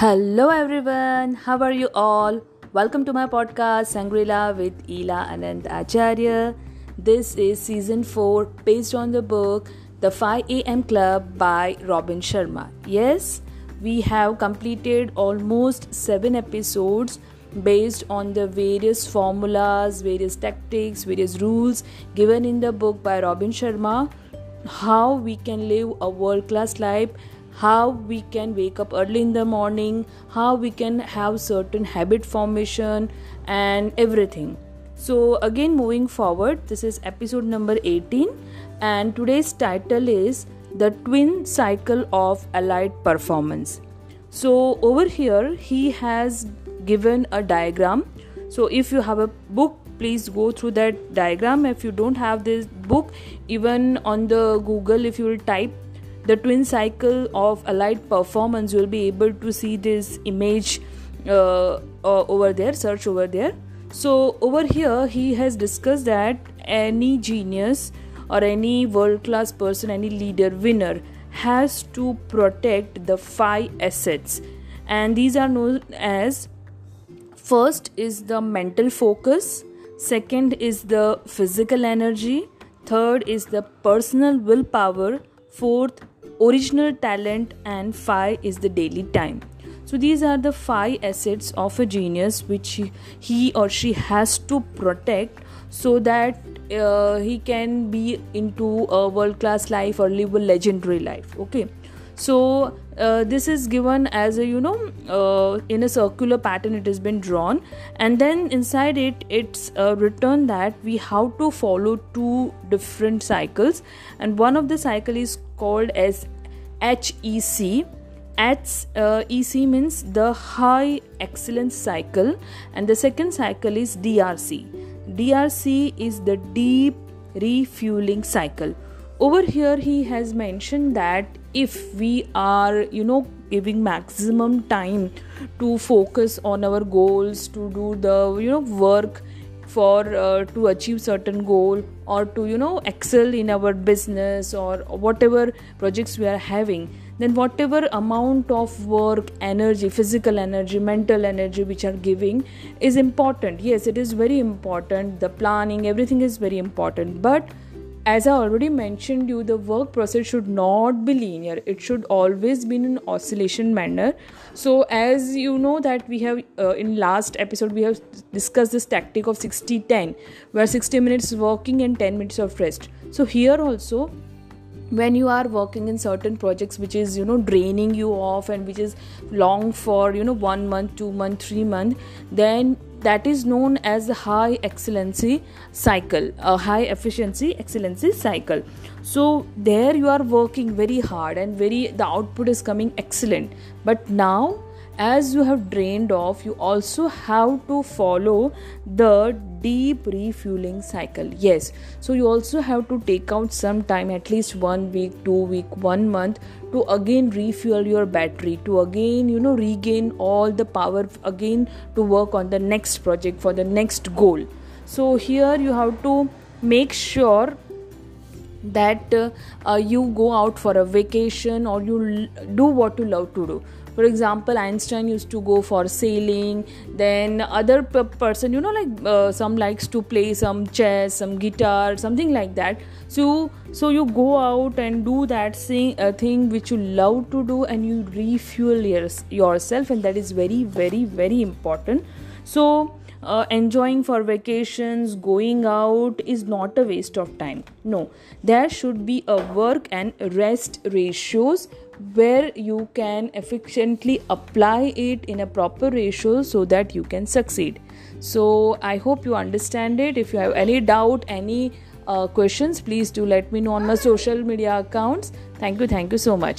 Hello everyone, how are you all? Welcome to my podcast Sangrila with Ela Anand Acharya. This is season 4 based on the book The 5 AM Club by Robin Sharma. Yes, we have completed almost 7 episodes based on the various formulas, various tactics, various rules given in the book by Robin Sharma how we can live a world class life how we can wake up early in the morning how we can have certain habit formation and everything. So again moving forward this is episode number 18 and today's title is the twin cycle of elite performance. So over here he has given a diagram. So if you have a book please go through that diagram. If you don't have this book even on the google if you will type the twin cycle of elite performance you will be able to see this image uh, uh, over there search over there. So over here he has discussed that any genius or any world class person any leader winner has to protect the five assets. And these are known as first is the mental focus second is the physical energy third is the personal willpower fourth original talent and five is the daily time. So these are the five assets of a genius which he or she has to protect so that uh, he can be into a world class life or live a legendary life okay so uh, this is given as a you know uh, in a circular pattern it has been drawn. And then inside it it's uh, written that we have to follow two different cycles. And one of the cycle is called as HEC H, uh, EC means the high excellence cycle. And the second cycle is DRC DRC is the deep refueling cycle. Over here he has mentioned that if we are you know giving maximum time to focus on our goals to do the you know work for uh, to achieve certain goal or to you know excel in our business or whatever projects we are having then whatever amount of work energy physical energy mental energy which are giving is important. Yes it is very important. The planning everything is very important. But as i already mentioned you the work process should not be linear. It should always be in an oscillation manner. So as you know that we have uh, in last episode we have discussed this tactic of 60 10 where 60 minutes working and 10 minutes of rest. So here also when you are working in certain projects which is you know draining you off and which is long for you know one month two month three month then that is known as the high excellency cycle a high efficiency excellency cycle. So there you are working very hard and very the output is coming excellent. But now as you have drained off you also have to follow the deep refueling cycle yes. So you also have to take out some time at least one week two week one month to again refuel your battery to again you know regain all the power again to work on the next project for the next goal. So here you have to make sure that uh, you go out for a vacation or you do what you love to do for example einstein used to go for sailing. Then other p- person you know like uh, some likes to play some chess some guitar something like that. So so you go out and do that thing, uh, thing which you love to do and you refuel your, yourself and that is very very very important. So uh, enjoying for vacations going out is not a waste of time. No. There should be a work and rest ratios where you can efficiently apply it in a proper ratio so that you can succeed. So i hope you understand it. If you have any doubt any uh, questions please do let me know on my social media accounts. Thank you thank you so much